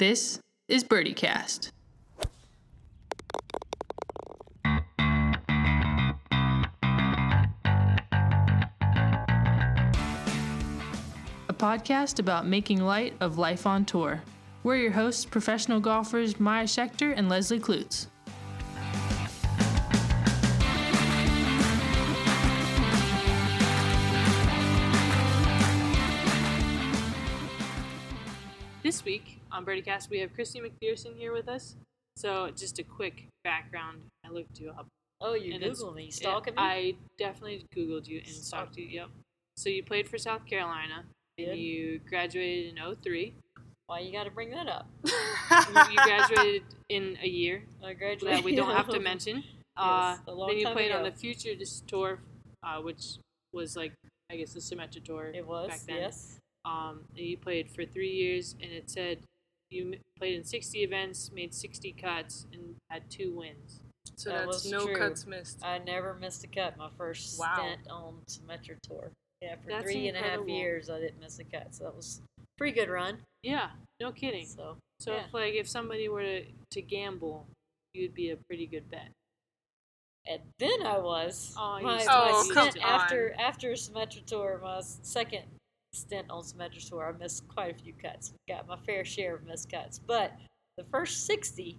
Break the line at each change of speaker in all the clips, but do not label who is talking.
This is BirdieCast. A podcast about making light of life on tour. We're your hosts, professional golfers Maya Schechter and Leslie Klutz. This week on BirdieCast, we have Kristy McPherson here with us. So, just a quick background. I looked you up.
Oh, you Googled me, stalking me?
I definitely Googled you and stalked you. Yep. So, you played for South Carolina.
Did.
And you graduated in 03.
Why you got to bring that up?
you, graduated in a year
I graduated.
that we don't have to mention. Uh,
a long
then you played on the Futures Tour, uh, which was like, I guess, the Symetra Tour.
It was
back then.
yes.
Um, and you played for three years, and it said you played in 60 events, made 60 cuts, and had two wins.
So
That
that's
was
no
true.
cuts missed.
I never missed a cut. My first
Wow.
stint on Symetra tour. Yeah, for
That's
three and a half
incredible.
years I didn't miss a cut. So that was a pretty good run.
Yeah, no kidding.
So
So
yeah.
if like if somebody were to, to gamble, you'd be a pretty good bet.
and then I was
Oh,
my,
still-
my
Oh, come
stint after
on.
after Symetra tour, my s- second stint on Symetra tour, I missed quite a few cuts. Got my fair share of missed cuts, but the first sixty,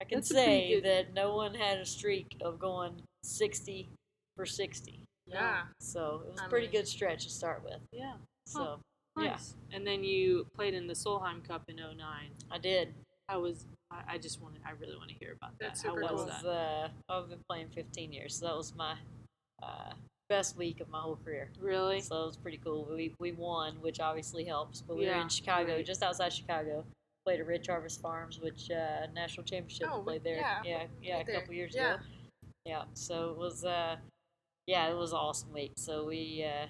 I can
That's
say
good-
that no one had a streak of going sixty for sixty.
Yeah.
So it was a pretty
mean-
good stretch to start with.
Yeah,
So yeah,
nice. And then you played in the Solheim Cup in 09.
I did.
I was? I, I just want to. I really want to hear about that.
That's
How was
That
cool.
was
that?
uh, I've been playing 15 years, so that was my uh, best week of my whole career.
Really?
So it was pretty cool. We we won, which obviously helps. But we were in Chicago,
right.
just outside Chicago. Played at Rich Harvest Farms, which uh, national championship.
Oh,
played there.
yeah,
yeah, yeah, a
there.
couple years
Yeah.
ago. Yeah. So it was uh, yeah, it was an awesome week. So we uh,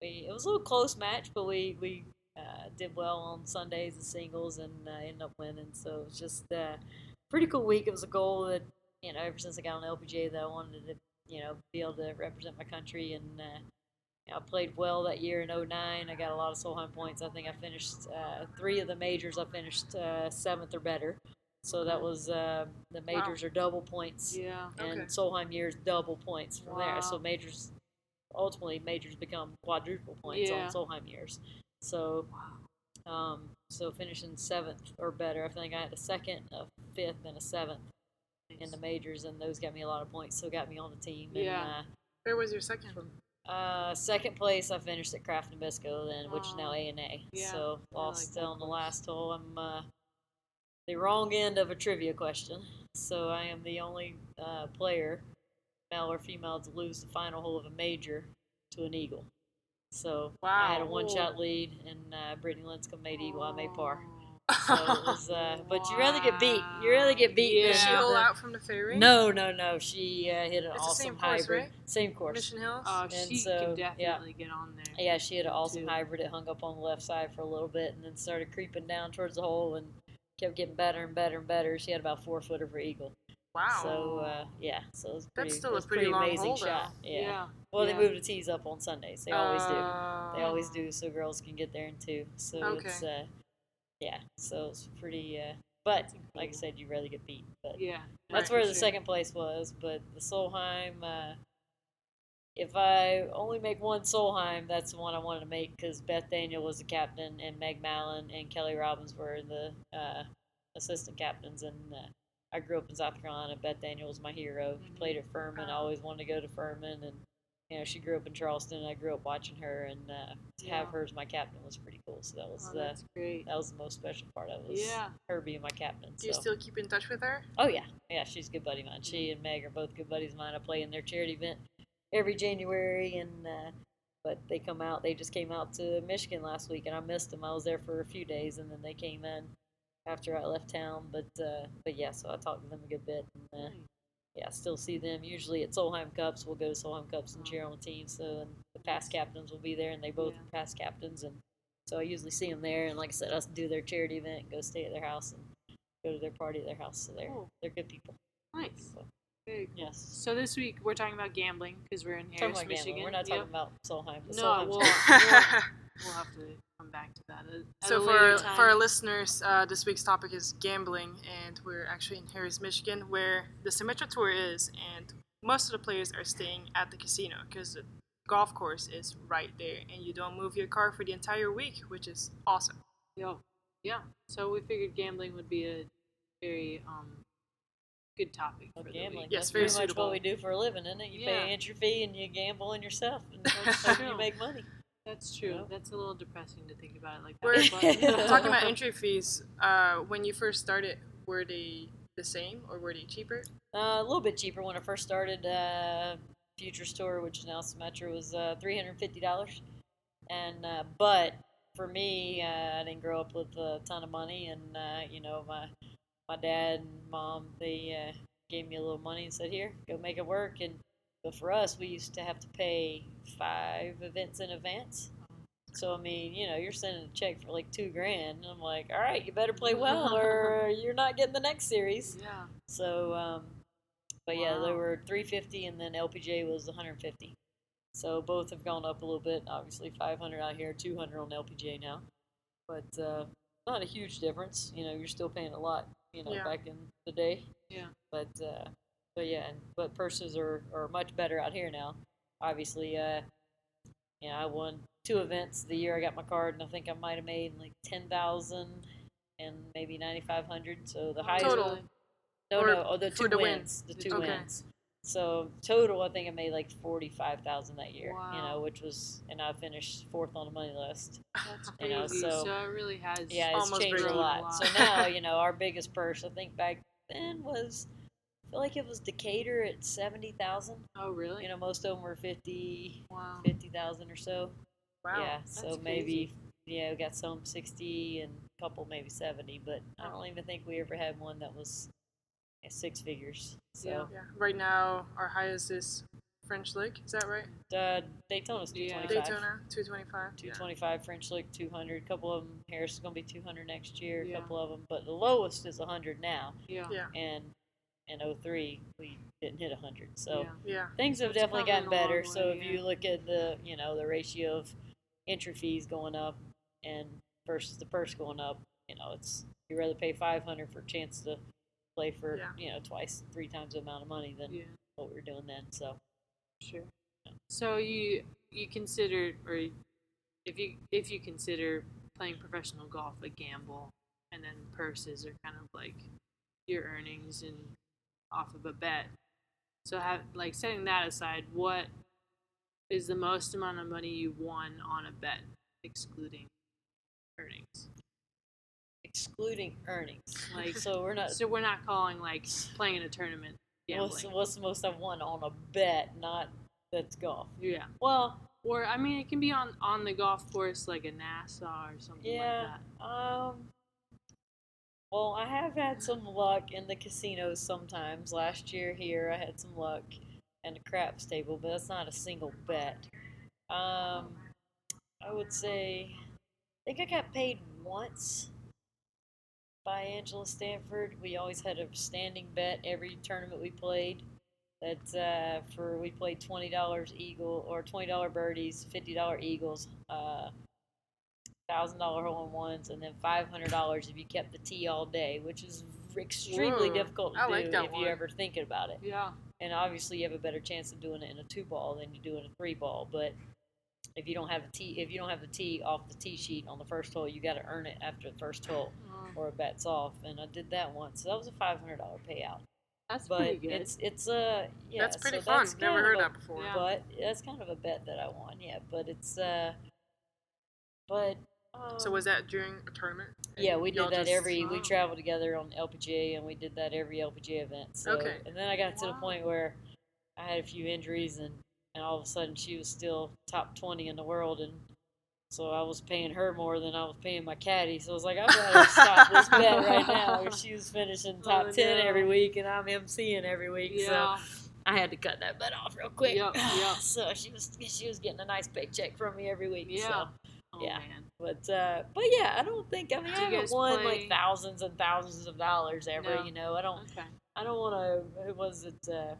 we it was a little close match, but we we uh, did well on Sundays and singles and uh, ended up winning. So it was just a pretty cool week. It was a goal that you know ever since I got on LPGA that I wanted to you know be able to represent my country and. Uh, I played well that year in 09. I got a lot of Solheim points. I think I finished uh, three of the majors. I finished uh, seventh or better. So that was uh, the majors are double points,
Yeah.
and
Okay.
Solheim years double points from there. So majors, ultimately majors become quadruple points
Yeah.
on Solheim years. So, um, so finishing seventh or better. I think I had a second, a fifth, and a seventh in the majors, and those got me a lot of points. So got me on the team.
Yeah.
Uh,
Where was your second?
uh, second place, I finished at Kraft Nabisco then, which is now
ANA.
So
like
lost
that
on the last hole. I'm uh, the wrong end of a trivia question. So I am the only uh, player, male or female, to lose the final hole of a major to an eagle. So I had a one-shot lead, and uh, Brittany Lincicome made eagle. I made par.
Oh.
So it was, uh, but you rather get beat. You rather get beat.
Yeah.
Did she
than
hole out from the fairway?
No, no, no. She uh, hit an
It's the
awesome
same course,
hybrid.
right?
Same course.
Mission Hills.
Oh,
And
she
so,
can
yeah.
definitely get on there.
Yeah, she had an awesome
too.
hybrid. It hung up on the left side for a little bit and then started creeping down towards the hole and kept getting better and better and better. She had about four foot of her eagle.
wow.
So uh, yeah, so it was pretty.
That's still
it
a
was
pretty long
amazing
hole,
shot. Yeah.
Yeah.
Well,
yeah.
they moved the tees up on Sundays. They always do. They
Uh,
always do, so girls can get there in two. So
Okay.
it's uh, yeah. So it's pretty. Uh, but like I said, you rather get beat. But
Yeah.
that's
right,
where the
sure.
second place was. But the Solheim, uh, if I only make one Solheim, that's the one I wanted to make because Beth Daniel was the captain, and Meg Mallon and Kelly Robbins were the uh, assistant captains. And uh, I grew up in South Carolina. Beth Daniel was my hero.
Mhm.
played at Furman. I always wanted to go to Furman, and you know she grew up in Charleston. And I grew up watching her, and uh, to have her as my captain was pretty cool. So that was
Oh, great.
that was the most special part of it. Was
Yeah.
her being my captain.
Do you still keep in touch with her?
Oh yeah, yeah, she's a good buddy of mine. She and Meg are both good buddies of mine. I play in their charity event every January, and uh, but they come out. They just came out to Michigan last week, and I missed them. I was there for a few days, and then they came in after I left town. But uh, but yeah, so I talked to them a good bit, and uh,
Nice.
Yeah, I still see them usually at Solheim Cups. We'll go to Solheim Cups and cheer on the team. So and the past captains will be there, and they both
Yeah.
are past captains, and so I usually see them there. And like I said, I do their charity event, and go stay at their house, and go to their party at their house. So they're
Cool.
they're good people.
Nice.
So,
Very
yes.
So this week we're talking about gambling because we're in
Talking
Harris,
about gambling.
Michigan.
We're not
Yep.
talking about Solheim.
No,
Solheim's
we'll, we'll, we'll have to come back to that. At, at
So
a
for
later
for our listeners, uh, this week's topic is gambling, and we're actually in Harris, Michigan, where the Symetra Tour is, and most of the players are staying at the casino because the golf course is right there, and you don't move your car for the entire week, which is awesome.
Yeah, yeah. So we figured gambling would be a very um good topic
Well,
for
gambling.
Yes,
That's
very
pretty much what we do for a living, isn't it? You
Yeah.
pay entry fee and you gamble on yourself, and
That's
hope you make money.
That's true.
Yeah.
That's a little depressing to think about it like
We're
that.
talking about entry fees. Uh, when you first started, were they the same or were they cheaper?
Uh, a little bit cheaper when I first started. Uh, Futures Tour, which is now Symetra, was uh, three hundred fifty dollars. And uh, but for me, uh, I didn't grow up with a ton of money, and uh, you know my my dad and mom they uh, gave me a little money and said, "Here, go make it work." And but for us, we used to have to pay five events in advance. So I mean, you know, you're sending a check for like two grand, and I'm like, "All right, you better play well, or you're not getting the next series."
yeah.
So, um, but yeah, they
Wow.
were 350, and then LPGA was 150. So both have gone up a little bit. Obviously, 500 out here, 200 on LPGA now, but uh, not a huge difference. You know, you're still paying a lot. You know,
Yeah.
back in the day.
Yeah.
But uh, but yeah, and, but purses are, are much better out here now. Obviously, uh, you know, I won two events the year I got my card, and I think I might have made like 10,000 and maybe 9,500. So the highest
Total.
no,
Or
no, oh, the two
the win?
wins, the two
Okay.
wins. So total, I think I made like forty-five thousand that year.
Wow.
You know, which was, and I finished fourth on the money list.
That's
You know,
crazy.
so-
so, it really has.
Yeah, it's
Almost
changed a lot.
a lot.
So now, you know, our biggest purse, I think back then was, I feel like it was Decatur at seventy thousand.
Oh, really?
You know, most of them were 50,
wow.
50,000 or so.
Wow.
Yeah, so
That's
maybe yeah, we got some sixty and a couple maybe seventy, but I don't even think we ever had one that was yeah, six figures. So.
Yeah.
Yeah. Right now, our highest is French Lick. Is that right?
Uh, Daytona's
Yeah.
Daytona, 225.
225 French Lick 200. A couple of them, Harris is going to be 200 next year. A
Yeah.
couple of them, but the lowest is 100 now.
Yeah.
Yeah.
And in 03, we didn't hit 100. So
yeah.
Yeah.
things have
It's
definitely gotten better.
long
so if
yeah.
you look at the, you know, the ratio of entry fees going up and versus the purse going up, you know, it's you'd rather pay 500 for a chance to play for,
Yeah.
you know, twice, three times the amount of money than
Yeah.
what we were doing then. So
Sure. So you you consider, or if you if you consider playing professional golf a gamble, and then purses are kind of like your earnings and off of a bet. So have like setting that aside, what is the most amount of money you won on a bet, excluding earnings?
Excluding earnings.
Like
So we're not
so we're not calling like playing a tournament gambling.
What's, what's the most I've won on a bet, not that's golf?
yeah.
Well,
Or I mean, it can be on on the golf course, like a Nassau or something
yeah.
like that.
Um. Well, I have had some luck in the casinos sometimes. Last year here, I had some luck in the craps table, but that's not a single bet. Um, I would say, I think I got paid once by Angela Stanford. We always had a standing bet every tournament we played. That uh, for we played twenty dollars eagle or twenty dollar birdies, fifty dollar eagles, uh, thousand dollar hole in ones, and then five hundred dollars if you kept the tee all day, which is extremely
Whoa,
difficult to
I
do
like
if
one.
you ever think about it.
Yeah.
And obviously, you have a better chance of doing it in a two ball than you do in a three ball. But if you don't have a tee, if you don't have the tee off the tee sheet on the first hole, you got to earn it after the first hole,
Oh,
or a bet's off. And I did that once, so that was a five hundred dollar payout.
that's
But
pretty good.
it's it's uh yeah,
that's pretty
so
fun.
that's
Never heard
of a-
that before.
Yeah.
But that's kind of a bet that I won, yeah. But it's uh, but um,
So was that during a tournament?
Yeah, we did that
just-
every. We
Oh.
traveled together on LPGA, and we did that every LPGA event. So,
Okay.
And then I got to the point where I had a few injuries, and and all of a sudden she was still top twenty in the world, and so I was paying her more than I was paying my caddy. So I was like, I better stop this bet right now. Where she was finishing top
Oh,
ten
no.
every week, and I'm emceeing every week.
yeah.
So I had to cut that bet off real quick.
Yep, yep.
so she was she was getting a nice paycheck from me every week.
Yeah.
So.
Oh,
yeah.
man.
But uh, but yeah, I don't think I mean
Do
I haven't won
play-
like thousands and thousands of dollars ever.
No.
You know, I don't
Okay.
I don't want to. Was it? Uh,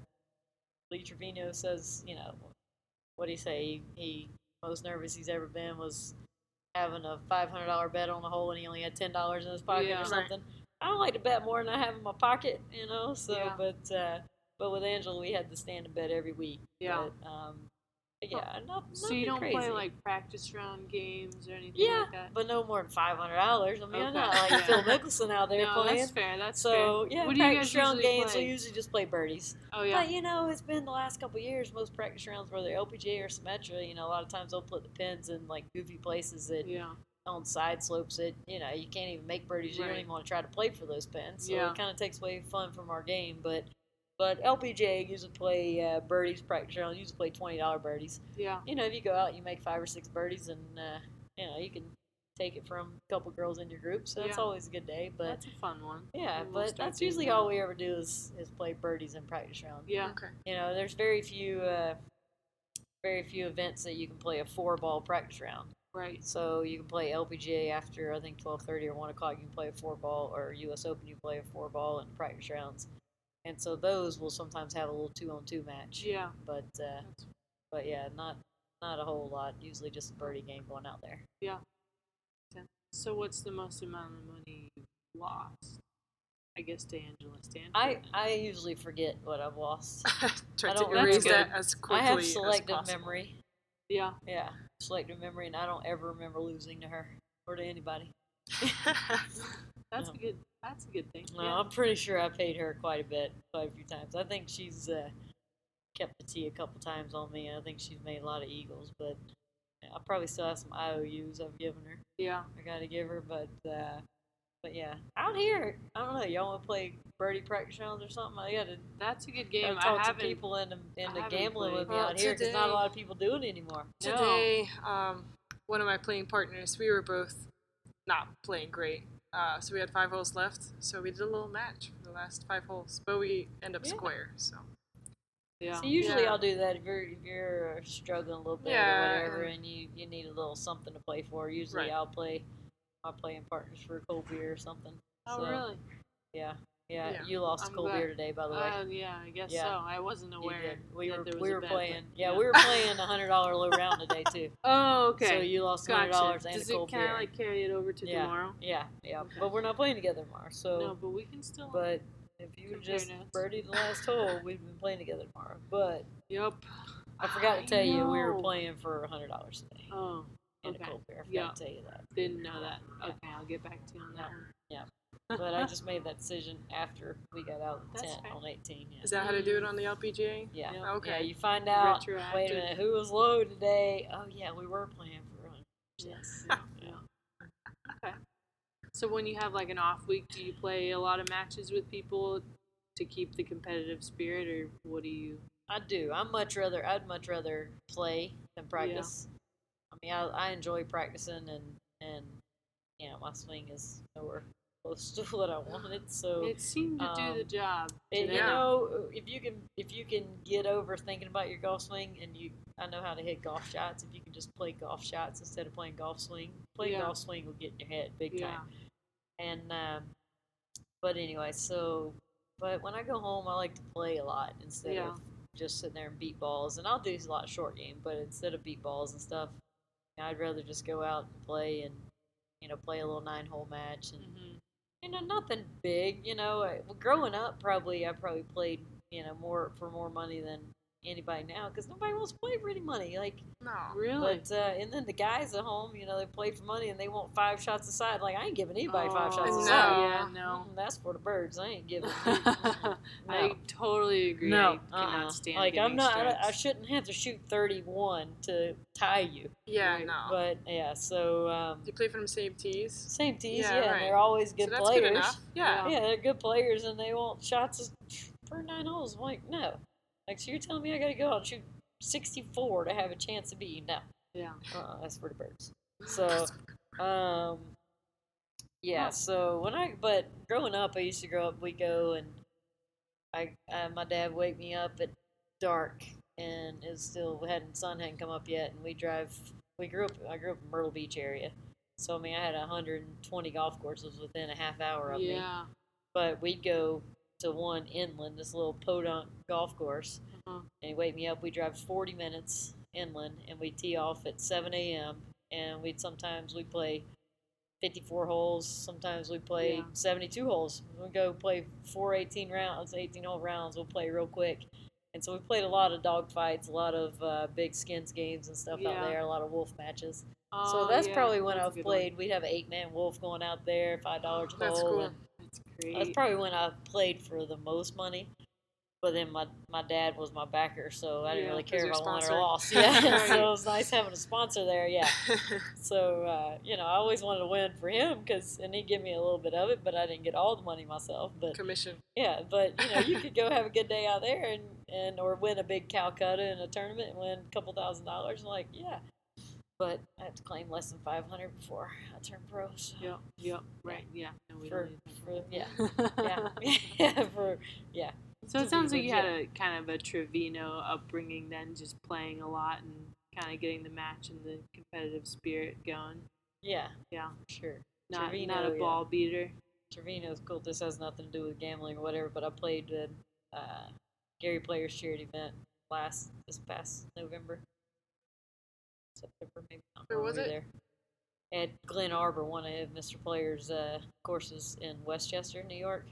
Lee Trevino says, you know, what would he say? He, he most nervous he's ever been was having a five hundred dollar bet on the hole and he only had ten dollars in his pocket
Yeah.
or
Right.
something. I don't like to bet more than I have in my pocket, you know. So,
Yeah.
but uh, but with Angela, we had to stand and bet every week.
Yeah.
But, um, Oh, yeah, not,
So you don't
crazy.
play like practice round games or anything
yeah,
like that?
but no more than five hundred dollars. I mean, I'm not like. Phil Mickelson out there
no,
playing.
that's fair. That's
so
fair.
yeah,
what do you
practice
guys
round games.
play?
We usually just play birdies.
oh yeah,
But you know, it's been the last couple of years. Most practice rounds, whether LPGA or Symetra, you know, a lot of times they'll put the pins in like goofy places that
yeah,
on side slopes that you know you can't even make birdies. You don't even want to try to play for those pins. So
Yeah.
it kind of takes away fun from our game. But but LPGA usually play uh, birdies practice rounds. Usually play twenty dollar birdies.
yeah.
You know, if you go out, you make five or six birdies, and uh, you know you can take it from a couple girls in your group. So that's
Yeah.
always a good day. But
that's a fun one.
yeah,
we'll
but that's usually
that.
all we ever do is, is play birdies in practice rounds.
Yeah,
Okay.
You know, there's very few, uh, very few events that you can play a four ball practice round.
right.
So you can play LPGA after I think twelve thirty or one o'clock. You can play a four ball, or U.S. Open you play a four ball in practice rounds. And so those will sometimes have a little two on two match.
Yeah,
But uh, but yeah, not not a whole lot. Usually just a birdie game going out there. Yeah.
So what's the most amount of money you lost? I guess to Angela Stanford.
I I usually forget what I've lost.
Try
I
to
don't
erase
remember.
that as quickly
I have selective memory.
yeah,
Yeah, selective memory, and I don't ever remember losing to her or to anybody.
that's
No.
a good. That's a good thing.
No,
yeah.
I'm pretty sure I paid her quite a bit, quite a few times. I think she's uh, kept the tee a couple times on me. I think she's made a lot of eagles, but I probably still have some IOUs I've given her.
yeah.
I gotta give her, but uh, but yeah, out here, I don't know. Y'all want to play birdie practice rounds or something? I gotta,
That's a good game.
talk
I
to people into into gambling
played.
with me
Well,
out here because not a lot of people do it anymore.
No.
Today, um, one of my playing partners, we were both not playing great. Uh, so we had five holes left. So we did a little match for the last five holes, but we end up
Yeah.
square. So
Yeah.
So usually
Yeah.
I'll do that if you're if you're struggling a little bit
Yeah,
or whatever,
and-
and you, you need a little something to play for. Usually
Right.
I'll play I'll play in partners for a cold beer or something.
oh
so,
really?
Yeah, yeah.
Yeah.
You lost a
I'm
cold
glad.
beer today, by the way.
Uh, yeah, I guess
Yeah.
so. I wasn't aware.
We
that
were
there was
we
a
were
bet,
playing.
but-
Yeah, we were playing a hundred dollar low round today too.
Oh, okay.
So you lost hundred dollars and
Does
a
it
cold
kind
beer.
of like carry it over to
Yeah.
tomorrow?
yeah, yeah.
Okay.
But we're not playing together tomorrow. So,
No, but we can still.
but if you just
notes.
birdied the last hole, we've been playing together tomorrow. But
Yep.
I forgot to tell you, we were playing for a hundred dollars today
Oh,
and
okay.
a cold beer. I forgot
Yeah.
to tell you that.
Didn't know that. Okay, I'll get back to you on that one.
But I just made that decision after we got out of the
That's
tent
fair.
on 18. Yeah.
is that how to do it on the LPGA?
Yeah.
Yeah.
Okay.
Yeah, you find out. Wait a minute, who was low today? Oh yeah, we were playing for one.
Yes. yeah. Okay. So when you have like an off week, do you play a lot of matches with people to keep the competitive spirit, or what do you?
I do. I'm much rather. I'd much rather play than practice. I mean, I, I enjoy practicing, and and yeah, my swing is nowhere close to what I wanted. So
It seemed to do the
um,
job.
And, you know, if you can if you can get over thinking about your golf swing, and you, I know how to hit golf shots. If you can just play golf shots instead of playing golf swing, playing
Yeah.
golf swing will get in your head big
yeah.
time. And um, but anyway, so but when I go home, I like to play a lot instead
Yeah.
of just sitting there and beat balls. And I'll do a lot of short game, but instead of beat balls and stuff, I'd rather just go out and play and you know play a little nine hole match and
hmm
you know, nothing big. You know, I- growing up, probably I probably played, you know, more for more money than anybody now because nobody wants to play for any money. Like,
No.
Really?
but uh, and then the guys at home, you know, they play for money and they want five shots aside. Like, I ain't giving anybody five shots
Oh,
aside.
Yeah, no.
Mm, that's for the birds. I ain't giving.
I totally agree.
no,
I cannot
uh-uh.
stand
like I'm not. I, I shouldn't have to shoot 31 to tie you.
Yeah,
Right.
no.
But yeah, so um,
you play for the same tees?
same tees,
Yeah,
yeah, and
right.
they're always good
so that's
players.
good enough. Yeah.
Yeah, they're good players and they want shots for nine holes. I'm like, no. Like, so you're telling me I got to go out and shoot 64 to have a chance to beat you? No.
Yeah.
Uh, that's for the birds. So, um, yeah. So when I, but growing up, I used to grow up. We go and I, uh, my dad wake me up at dark, and it was still we hadn't sun hadn't come up yet, and we drive. We grew up. I grew up in Myrtle Beach area, so I mean, I had 120 golf courses within a half hour of me
Yeah.
but we'd go to one inland, this little podunk golf course,
Uh-huh.
and he'd wake me up. We drive 40 minutes inland, and we tee off at 7 a.m. and we'd sometimes we play 54 holes. Sometimes we play
Yeah.
72 holes. We go play four 18 rounds, 18 hole rounds. We'll play real quick. And so we played a lot of dog fights, a lot of uh, big skins games and stuff
Yeah.
out there, a lot of wolf matches.
Oh,
so that's
yeah,
probably when
that's
I've
good one.
played. We'd have an eight man wolf going out there, five dollars a
That's
hole.
cool.
and
That's great.
that's probably when I played for the most money. But then my my dad was my backer, so I didn't
Yeah,
really care if I won or lost. Yeah,
Right.
so it was nice having a sponsor there. Yeah. So uh, you know, I always wanted to win for him because, and he'd give me a little bit of it, but I didn't get all the money myself. But
Commission.
yeah, but you know, you could go have a good day out there and and or win a big Calcutta in a tournament and win a couple thousand dollars. Like yeah, but I have to claim less than five hundred before I turn pro. So
Yep. Yep. Right. Yeah. No, we
for, for yeah yeah yeah for yeah
So it sounds like you had a kind of a Trevino upbringing then, just playing a lot and kind of getting the match and the competitive spirit going.
yeah
Yeah.
sure.
Not
Trevino,
not a
yeah.
ball beater.
Trevino's cool. This has nothing to do with gambling or whatever, but I played the uh, Gary Player's charity event last this past November, September maybe.
Where was it?
There. At Glen Arbor, one of Mr. Player's uh, courses in Westchester, New York.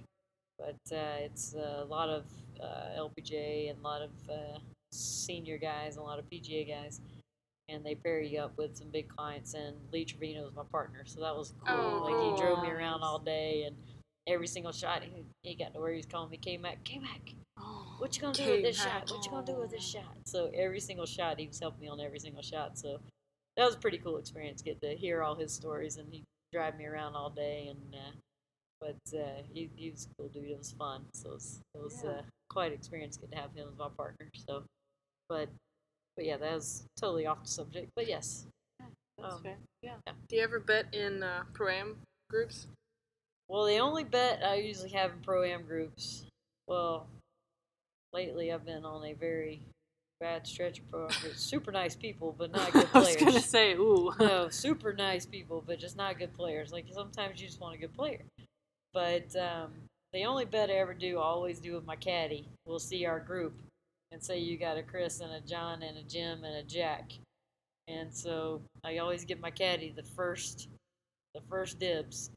But uh, it's a lot of uh, LPGA and a lot of uh, senior guys, and a lot of PGA guys. And they pair you up with some big clients, and Lee Trevino was my partner, so that was cool.
Oh,
like he drove me around all day, and every single shot he, he got to where he was calling me K-Mac, K-Mac,
Oh,
what you gonna do with this shot? What you gonna do with this shot? So every single shot, he was helping me on every single shot. So that was a pretty cool experience. Get to hear all his stories, and he drive me around all day. And uh, but uh, he, he was a cool dude. It was fun. So it was, it was
Yeah.
uh, quite an experience getting to have him as my partner. So, but but yeah, that was totally off the subject. But yes,
that's
um,
fair. Yeah.
Do you ever bet in uh, pro am groups?
Well, the only bet I usually have in pro am groups, well, lately I've been on a very bad stretch am. Super nice people, but not good players.
I was gonna say, ooh.
no, super nice people, but just not good players. Like sometimes you just want a good player. But um, the only bet I ever do, I always do with my caddy. We'll see our group and say you got a Chris and a John and a Jim and a Jack. And so I always give my caddy the first, the first dibs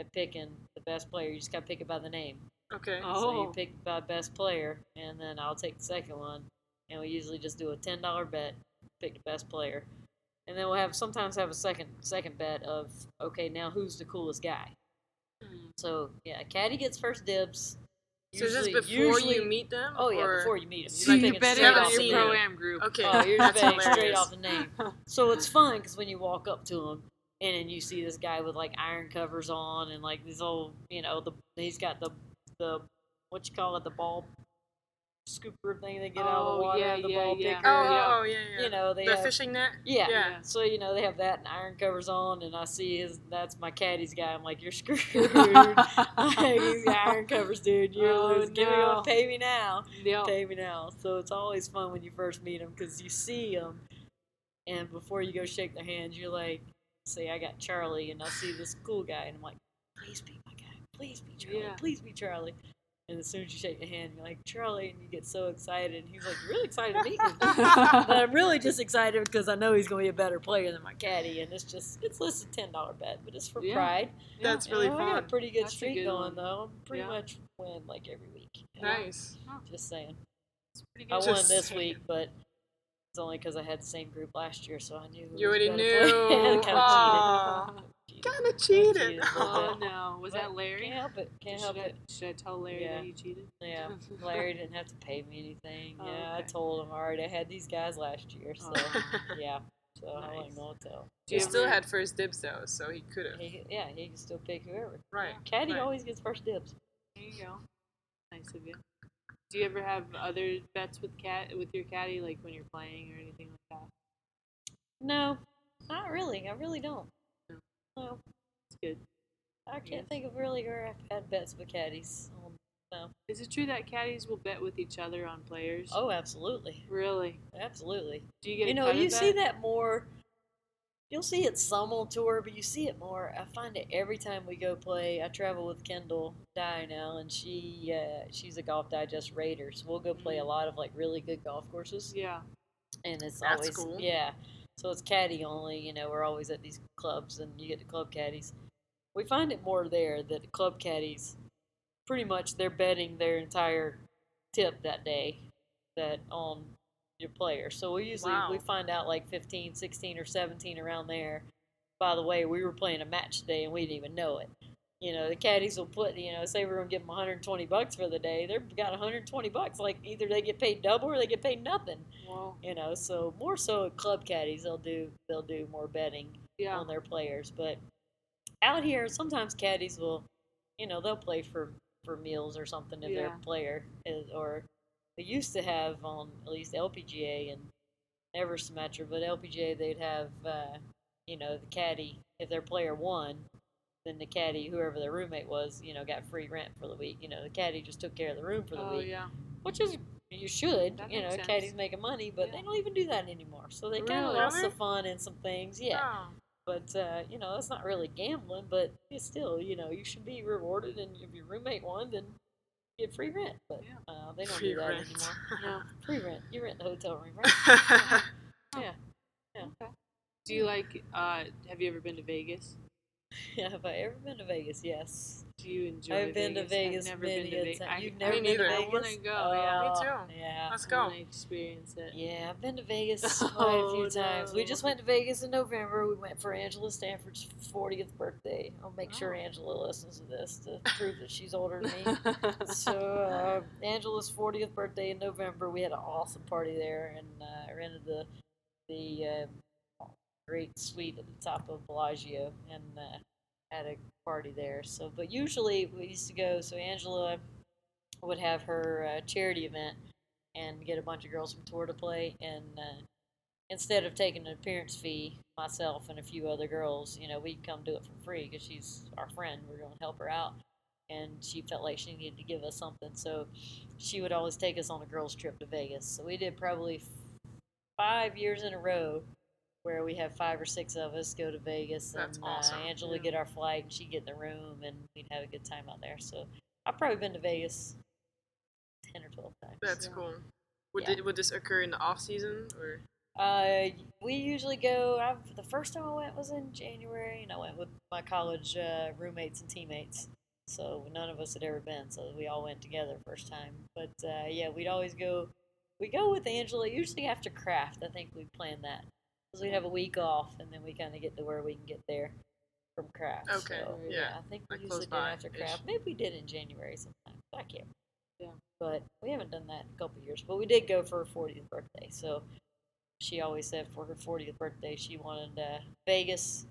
at picking the best player. You just gotta pick it by the name.
Okay.
So you
Oh.
pick by best player, and then I'll take the second one. And we usually just do a ten dollar bet, pick the best player, and then we'll have sometimes have a second second bet of okay now who's the coolest guy.
Mm.
So yeah, caddy gets first dibs.
So is this before
usually-
you meet them?
Oh yeah,
or-
before you meet him.
So you
picking
bet
straight
it
haven't
on your
seen
the
it.
name.
pro am group.
Okay.
Oh, you're just
That's
betting straight off the name. So it's fun because when you walk up to him and then you see this guy with like iron covers on and like this old, you know, the he's got the the what you call it, the ball scooper thing they get out of
Oh,
the water,
yeah,
the
yeah,
ball
yeah.
picker.
Oh,
Yeah.
oh, oh, yeah, yeah.
You know, they
the
have,
fishing net.
yeah.
Yeah.
Yeah.
So you know they have that and iron covers on, and I see his. That's my caddy's guy. I'm like, you're screwed. he's got iron covers, dude. You're
Oh,
losing. Give me one. Pay me now.
Yep.
Pay me now. So it's always fun when you first meet them because you see them, and before you go shake their hands, you're like, say I got Charlie, and I see this cool guy, and I'm like, please be my guy. Please be Charlie.
Yeah.
Please be Charlie. And as soon as you shake the hand, you're like Charlie, and you get so excited. And he's like, really excited to meet me." but I'm really just excited because I know he's going to be a better player than my caddy, and it's just it's listed ten dollar bet, but it's for
Yeah.
pride.
That's
And
really
I got a pretty good
That's
streak
good
going
one.
though. I'm pretty
Yeah.
much win like every week.
Nice.
Just saying.
It's
I
good.
won
Just
this
saying.
week, but it's only because I had the same group last year, so I knew.
You already knew.
Kinda
Aw.
Cheated.
Kinda
Cheated.
cheated.
Oh no, was
But
that Larry?
Can't help it. Can't
should,
help
I,
it.
should I tell Larry
Yeah.
that you cheated?
Yeah, Larry didn't have to pay me anything.
Oh,
yeah, I told him already. I had these guys last year, so
Oh.
yeah. So I
Nice.
wasn't going to tell.
He
you
still had first dibs though, so he could have.
Yeah, he can still pick whoever.
Right.
Caddy
right.
always gets first dibs.
There you go. Nice of you. Do you ever have other bets with cat with your caddy, like when you're playing or anything like that?
No, not really. I really don't.
No. It's good.
I can't think of really where I've had bets with caddies. Um, no.
Is it true that caddies will bet with each other on players?
Oh, absolutely,
really?
absolutely.
Do you get?
You know, you see
that?
that more. You'll see it some on tour, but you see it more. I find it every time we go play. I travel with Kendall Dye now, and she uh, she's a Golf Digest raider, so we'll go play a
Mhm.
lot of like really good golf courses.
Yeah.
and it's
That's
always
cool.
yeah. So it's caddy only. You know, we're always at these clubs, and you get the club caddies. We find it more there that the club caddies, pretty much, they're betting their entire tip that day, that on your player. So we usually
Wow.
we find out like 15, 16, or 17 around there. By the way, we were playing a match today and we didn't even know it. You know, the caddies will put, you know, say we're gonna give them 120 bucks for the day. They've got 120 bucks. Like either they get paid double or they get paid nothing.
Well,
You know, so more so at club caddies, they'll do they'll do more betting
yeah.
on their players. But out here, sometimes caddies will, you know, they'll play for for meals or something if their player is, or they used to have on at least LPGA and never Symetra, but LPGA they'd have, uh, you know, the caddy if their player won, then the caddy, whoever their roommate was, you know, got free rent for the week. You know, the caddy just took care of the room for the
Oh
week,
yeah.
which is you should.
That
you know,
sense.
caddies making money, but they don't even do that anymore. So they kind of
Really?
lost the fun in some things. Yeah.
Oh,
But uh, you know, that's not really gambling, but it's still, you know, you should be rewarded, and if your roommate won, then you get free rent. But
Yeah.
uh, they don't
free
do that
rent.
anymore.
No.
Free rent. You rent the hotel room, right? Yeah. Yeah.
Do you like? Uh, have you ever been to Vegas?
yeah. Have I ever been to Vegas? Yes.
Do you enjoy?
I've been to Vegas
I've never
many
been to
a
Vegas.
time. You've never been to. Vegas?
I want to go.
Oh,
yeah.
Me too.
Yeah.
Let's
I
go.
want to experience it.
Yeah, I've been to Vegas quite a
Oh,
few times. We
no.
just went to Vegas in November. We went for Angela Stanford's 40th birthday. I'll make sure
Oh.
Angela listens to this to prove that she's older than me. so uh, Angela's 40th birthday in November. We had an awesome party there, and uh, I rented the the uh, great suite at the top of Bellagio, and uh, had a party there. So, but usually we used to go. So Angela would have her uh, charity event and get a bunch of girls from tour to play, and uh, instead of taking an appearance fee, myself and a few other girls, you know, we'd come do it for free because she's our friend. We're going to help her out and she felt like she needed to give us something. So she would always take us on a girls' trip to Vegas. So we did probably five years in a row where we have five or six of us go to Vegas
That's
and
awesome.
uh, Angela
Yeah.
get our flight and she'd get in the room and we'd have a good time out there. So I've probably been to Vegas ten or twelve times.
That's
Yeah.
cool. Would,
Yeah.
it, would this occur in the off season or?
Uh, we usually go. I've, the first time I went was in January, and I went with my college uh, roommates and teammates. So none of us had ever been, so we all went together first time. But uh, yeah, we'd always go. We go with Angela usually after Kraft. I think we plan that because we'd have a week off, and then we kind of get to where we can get there from Kraft.
Okay,
So,
yeah,
I think we
like
usually
by
after Kraft. Maybe we did in January sometime. I can't.
Yeah.
But we haven't done that in a couple of years. But we did go for her 40th birthday. So she always said for her 40th birthday she wanted uh, Vegas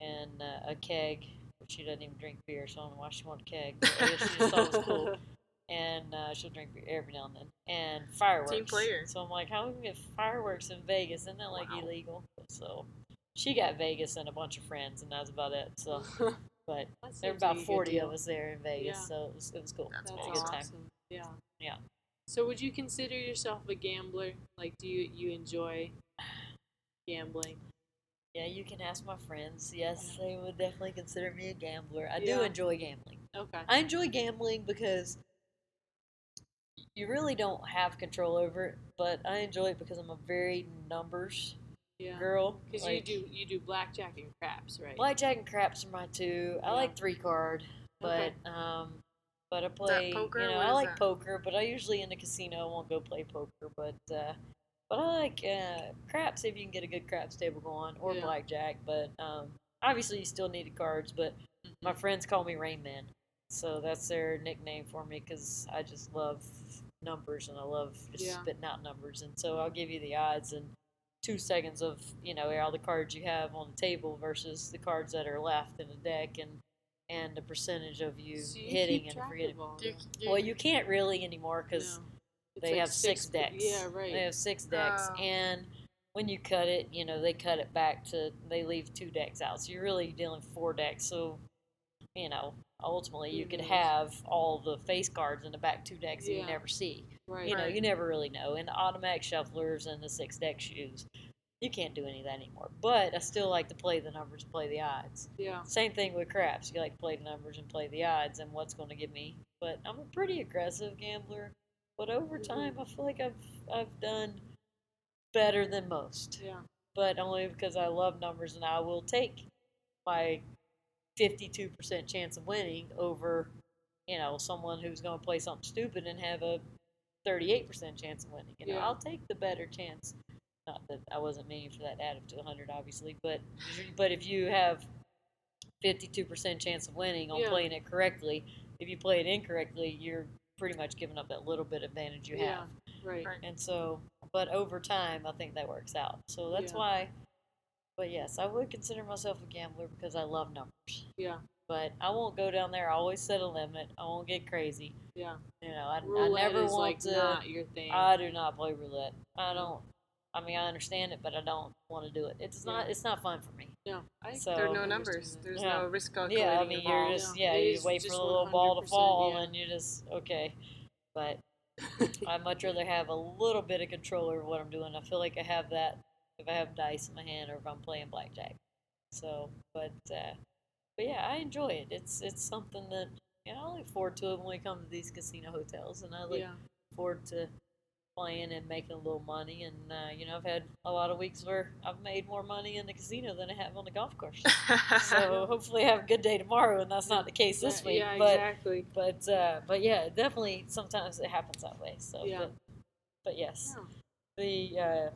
and uh, a keg. But she doesn't even drink beer, so I don't know why she wanted a keg. But I guess she just thought it was cool. And uh, she'll drink beer every now and then. And fireworks.
Team player.
So I'm like, how can we get fireworks in Vegas? Isn't that like
Wow.
illegal? So she got Vegas and a bunch of friends, and that's about it. So, but
That
there were about
like
40 of us there in Vegas,
Yeah.
so it was, it was cool.
That's
That's
was a good time.
awesome. Yeah.
Yeah.
So would you consider yourself a gambler? Like, do you you enjoy gambling?
Yeah, you can ask my friends. Yes, they would definitely consider me a gambler. I do enjoy gambling.
Okay.
I enjoy gambling because you really don't have control over it, but I enjoy it because I'm a very numbers
Yeah.
girl.
Because
Like,
you do you do blackjack and craps, right?
blackjack and craps are my two. I
Yeah.
like three card, but
Okay.
um, but I play.
poker?
You know, I like
that?
poker, but I usually in the casino I won't go play poker. But uh, but I like uh, craps if you can get a good craps table going, or
Yeah.
blackjack. But um, obviously you still need the cards. But my friends call me Rain Man, so that's their nickname for me because I just love numbers and I love just
Yeah.
spitting out numbers. And so I'll give you the odds and two seconds of you know all the cards you have on the table versus the cards that are left in the deck and and the percentage of you
So you
hitting and forgetting.
of
Do you,
that.
you,
Well, you can't really anymore because
No.
They
like
have six, decks.
Yeah, right.
They have six decks,
Oh.
and when you cut it, you know they cut it back to they leave two decks out, so you're really dealing four decks. So, you know, ultimately you could have all the face cards in the back two decks that you never see.
right.
You know, you never really know. And the automatic shufflers and the six deck shoes, you can't do any of that anymore. But I still like to play the numbers, play the odds.
yeah.
Same thing with craps. You like to play the numbers and play the odds and what's going to give me. But I'm a pretty aggressive gambler. But over
Mhm.
time, I feel like I've I've done better than most.
Yeah.
but only because I love numbers and I will take my 52% chance of winning over, you know, someone who's going to play something stupid and have a 38% chance of winning. You know,
Yeah.
I'll take the better chance. Not that I wasn't meaning for that to add up to 100, obviously, but but if you have 52% chance of winning on
Yeah.
playing it correctly, if you play it incorrectly, you're pretty much giving up that little bit of advantage you
Yeah.
have.
Right.
Right.
And so, but over time, I think that works out. So that's
Yeah.
why. But yes, I would consider myself a gambler because I love numbers.
Yeah.
But I won't go down there. I always set a limit. I won't get crazy.
Yeah.
You know, I, I never want
like
to.
not your thing.
I do not play roulette. I don't. I mean, I understand it, but I don't want to do it. It's not.
Yeah.
It's not fun for me.
no. I
So-
there are no numbers. There's
Yeah.
no risk calculating
Yeah, I mean, you're just
Yeah.
yeah. You wait for the little ball to fall, and you just okay. But I'd much rather have a little bit of control over what I'm doing. I feel like I have that if I have dice in my hand or if I'm playing blackjack. So, but uh, but yeah, I enjoy it. It's it's something that you know I look forward to it when we come to these casino hotels, and I look
yeah.
forward to playing and making a little money. And uh, you know, I've had a lot of weeks where I've made more money in the casino than I have on the golf course. so hopefully, I have a good day tomorrow, and that's not the case this
yeah,
week.
Yeah,
but
exactly.
but uh, but yeah, definitely sometimes it happens that way. So
Yeah.
but, but yes, the uh,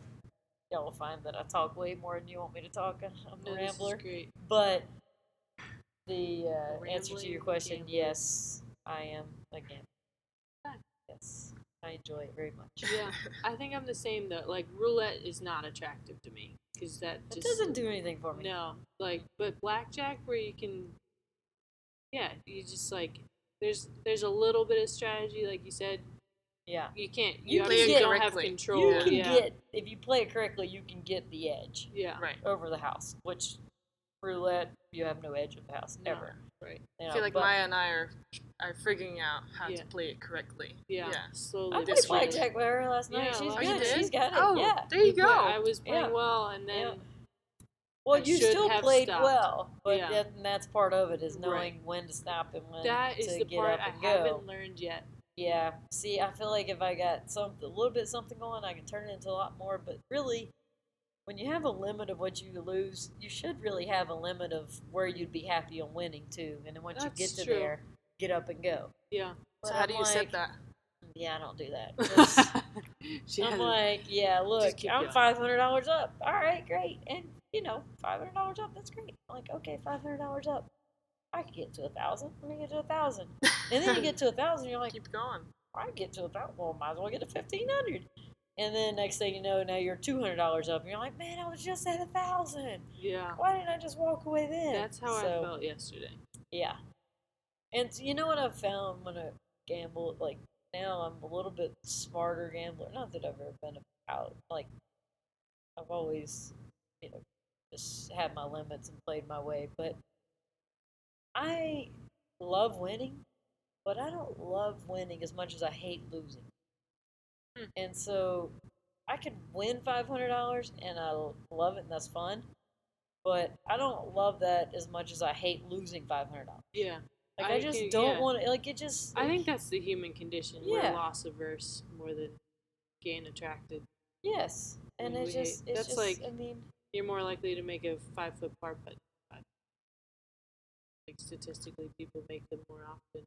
y'all will find that I talk way more than you want me to talk. I'm
No,
a
this is
rambler.
great.
But the uh, answer to your question,
gambler.
yes, I am
again.
Yes, I enjoy it very much.
Yeah, I think I'm the same though. Like roulette is not attractive to me because that
It doesn't do anything for me.
no. Like, but blackjack where you can, yeah, you just like there's there's a little bit of strategy, like you said.
Yeah.
You can't
You
you,
can
obviously
get-
don't have control.
You can
yeah,
get if you play it correctly, you can get the edge
yeah,
right.
over the house. Which roulette, you have no edge of the house
No.
ever.
right.
You
I feel like
but
Maya and I are are figuring out how
Yeah.
to play it correctly.
Yeah,
Yeah.
slowly.
I played
this week.
blackjack with her last night.
Yeah,
She's
last
Oh,
good. She's got it.
Oh,
Yeah.
there you
play-
go.
I was playing
Yeah.
well, and then
Yeah. Well,
I
you still
have
played
stopped.
well, but
Yeah.
that, that's part of it is
Right.
knowing when to stop and when
that is
to
the
get
part
up
I
and go.
I haven't learned yet.
Yeah. See, I feel like if I got some a little bit something going, I can turn it into a lot more. But really, when you have a limit of what you lose, you should really have a limit of where you'd be happy on winning too. And then once you get to
true.
there, get up and go.
Yeah.
But
So how
I'm
do you
like,
set that?
Yeah, I don't do that.
She
I'm like, yeah, look, I'm five hundred dollars up. All right, great, and you know, five hundred dollars up. That's great. I'm like, okay, five hundred dollars up. I could get to a thousand. Let me get to a thousand, and then you get to a thousand. You're like,
Keep going.
I get to a thousand. Well, might as well get to fifteen hundred. And then next thing you know, now you're two hundred dollars up, and you're like, man, I was just at a thousand.
yeah.
Why didn't I just walk away then?
That's how
So,
I felt yesterday.
Yeah. And you know what I've found when I gamble? Like now, I'm a little bit smarter gambler. Not that I've ever been out. Like I've always, you know, just had my limits and played my way. But I love winning, but I don't love winning as much as I hate losing.
Hmm.
And so I could win five hundred dollars, and I love it, and that's fun. But I don't love that as much as I hate losing five hundred dollars.
Yeah.
Like I,
I
just
can-
don't
yeah.
want to. Like it just.
I think that's the human condition.
Yeah.
We're loss averse more than gain attracted.
yes, and
mean,
it's
we hate-
just. It's
that's
just,
like-
I mean,
You're more likely to make a five foot par putt. Like statistically, people make them more often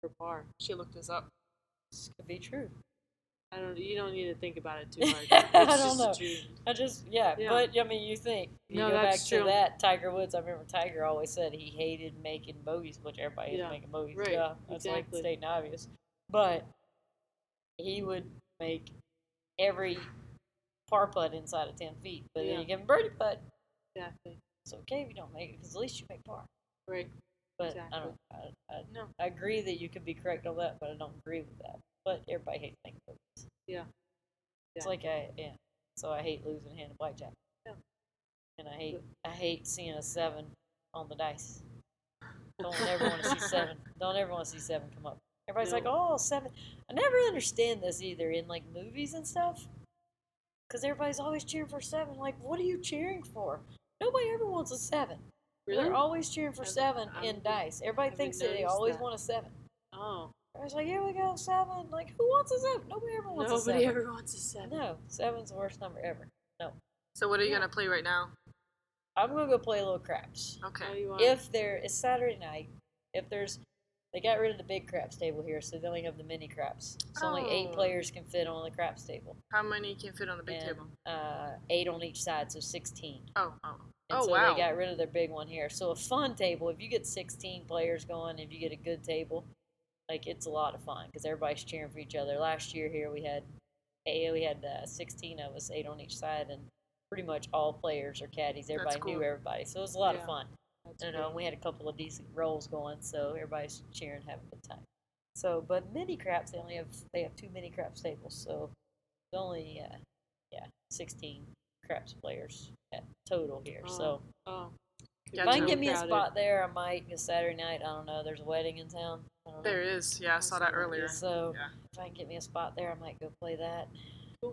for par.
She looked this up.
this could be true.
I don't. You don't need to think about it too hard.
I don't know. I just yeah,
Yeah.
but I mean, you think you
No,
go back
that's
to that Tiger Woods. I remember Tiger always said he hated making bogeys, which everybody hates
Yeah,
making bogeys.
right,
Yeah, that's
exactly.
like stating obvious. But he would make every par putt inside of ten feet. But
Yeah.
then you give him birdie putt,
Exactly.
it's okay if you don't make it because at least you make par.
Right.
But I don't. I, I,
No.
I agree that you could be correct on that, but I don't agree with that. But everybody hates making bogeys.
Yeah.
It's
Yeah.
like I yeah. So I hate losing a hand of blackjack.
Yeah.
And I hate I hate seeing a seven on the dice. Don't ever want to see seven. Don't ever want to see seven come up. Everybody's like, oh, seven. I never understand this either in like movies and stuff. Because everybody's always cheering for seven. Like, what are you cheering for? Nobody ever wants a seven.
Really?
They're always cheering for seven
I
in
haven't-
dice. Everybody thinks that they always
that.
want a seven.
Oh.
I was like, here we go, seven. Like, who wants a seven? Nobody ever wants a
Nobody
seven.
ever wants a seven.
No, seven's the worst number ever. No.
So what are you
Yeah.
gonna play right now?
I'm gonna go play a little craps.
Okay.
If there it's Saturday night, if there's they got rid of the big craps table here, so they only have the mini craps. So only eight players can fit on the craps table.
How many can fit on the big
and,
table?
Uh, eight on each side, so sixteen.
Oh, oh.
And
Oh,
so
wow.
they got rid of their big one here. So a fun table, if you get 16 players going, if you get a good table, like it's a lot of fun because everybody's cheering for each other. Last year here we had, we had uh, 16 of us, eight on each side, and pretty much all players are caddies. Everybody
cool.
knew everybody, so it was a lot
Yeah.
of fun.
That's
You know, and we had a couple of decent rolls going, so everybody's cheering, having a good time. So, but mini craps, they only have they have two mini craps tables, so it's only uh, yeah 16 craps players at total here. So.
Oh.
If I can get me a spot there, I might. Cause Saturday night, I don't know. There's a wedding in town. I don't know.
There is. Yeah, I saw that earlier.
So
Yeah.
if I can get me a spot there, I might go play that.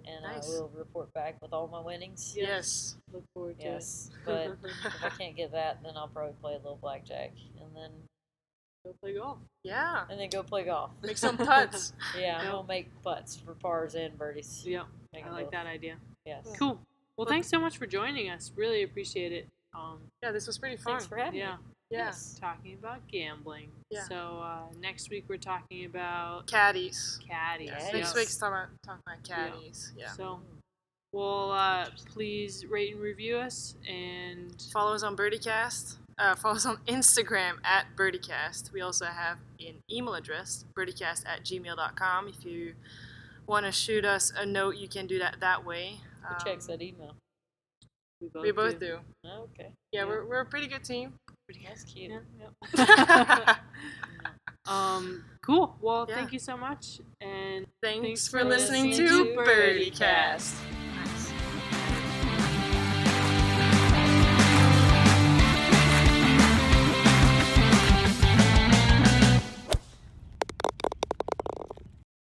And
Nice.
I will report back with all my winnings.
Yeah.
Yes.
Look forward to
Yes,
it.
but if I can't get that, then I'll probably play a little blackjack, and then
Go play golf.
Yeah.
and then go play golf.
Make some putts.
Yeah, I'm
Yep.
gonna make putts for pars and birdies.
Yep.
Make
I
'em
like
both.
that idea.
Yes.
Yeah.
Cool. Well, thanks so much for joining us. Really appreciate it. Um,
yeah, this was pretty fun.
Thanks for having
yeah,
me.
Yeah.
Yes.
talking about gambling.
Yeah.
So uh, next week we're talking about
Caddies.
caddies.
Yes.
Caddies.
Next
Yep.
week's talking about, talking about caddies. Yeah.
So, well, uh, please rate and review us and
Follow us on BirdieCast. Uh, follow us on Instagram at BirdieCast. We also have an email address, birdiecast at gmail.com. If you want to shoot us a note, you can do that that way.
Who checks
Um,
that email?
we both,
We both do.
Okay,
Yeah,
Yeah.
We're, we're a pretty good team.
That's cute.
Yeah, um, cool. Well,
Yeah.
thanks you so much, and
Thanks,
Thanks
for
for
listening
listening
to
to
BirdieCast.
BirdieCast.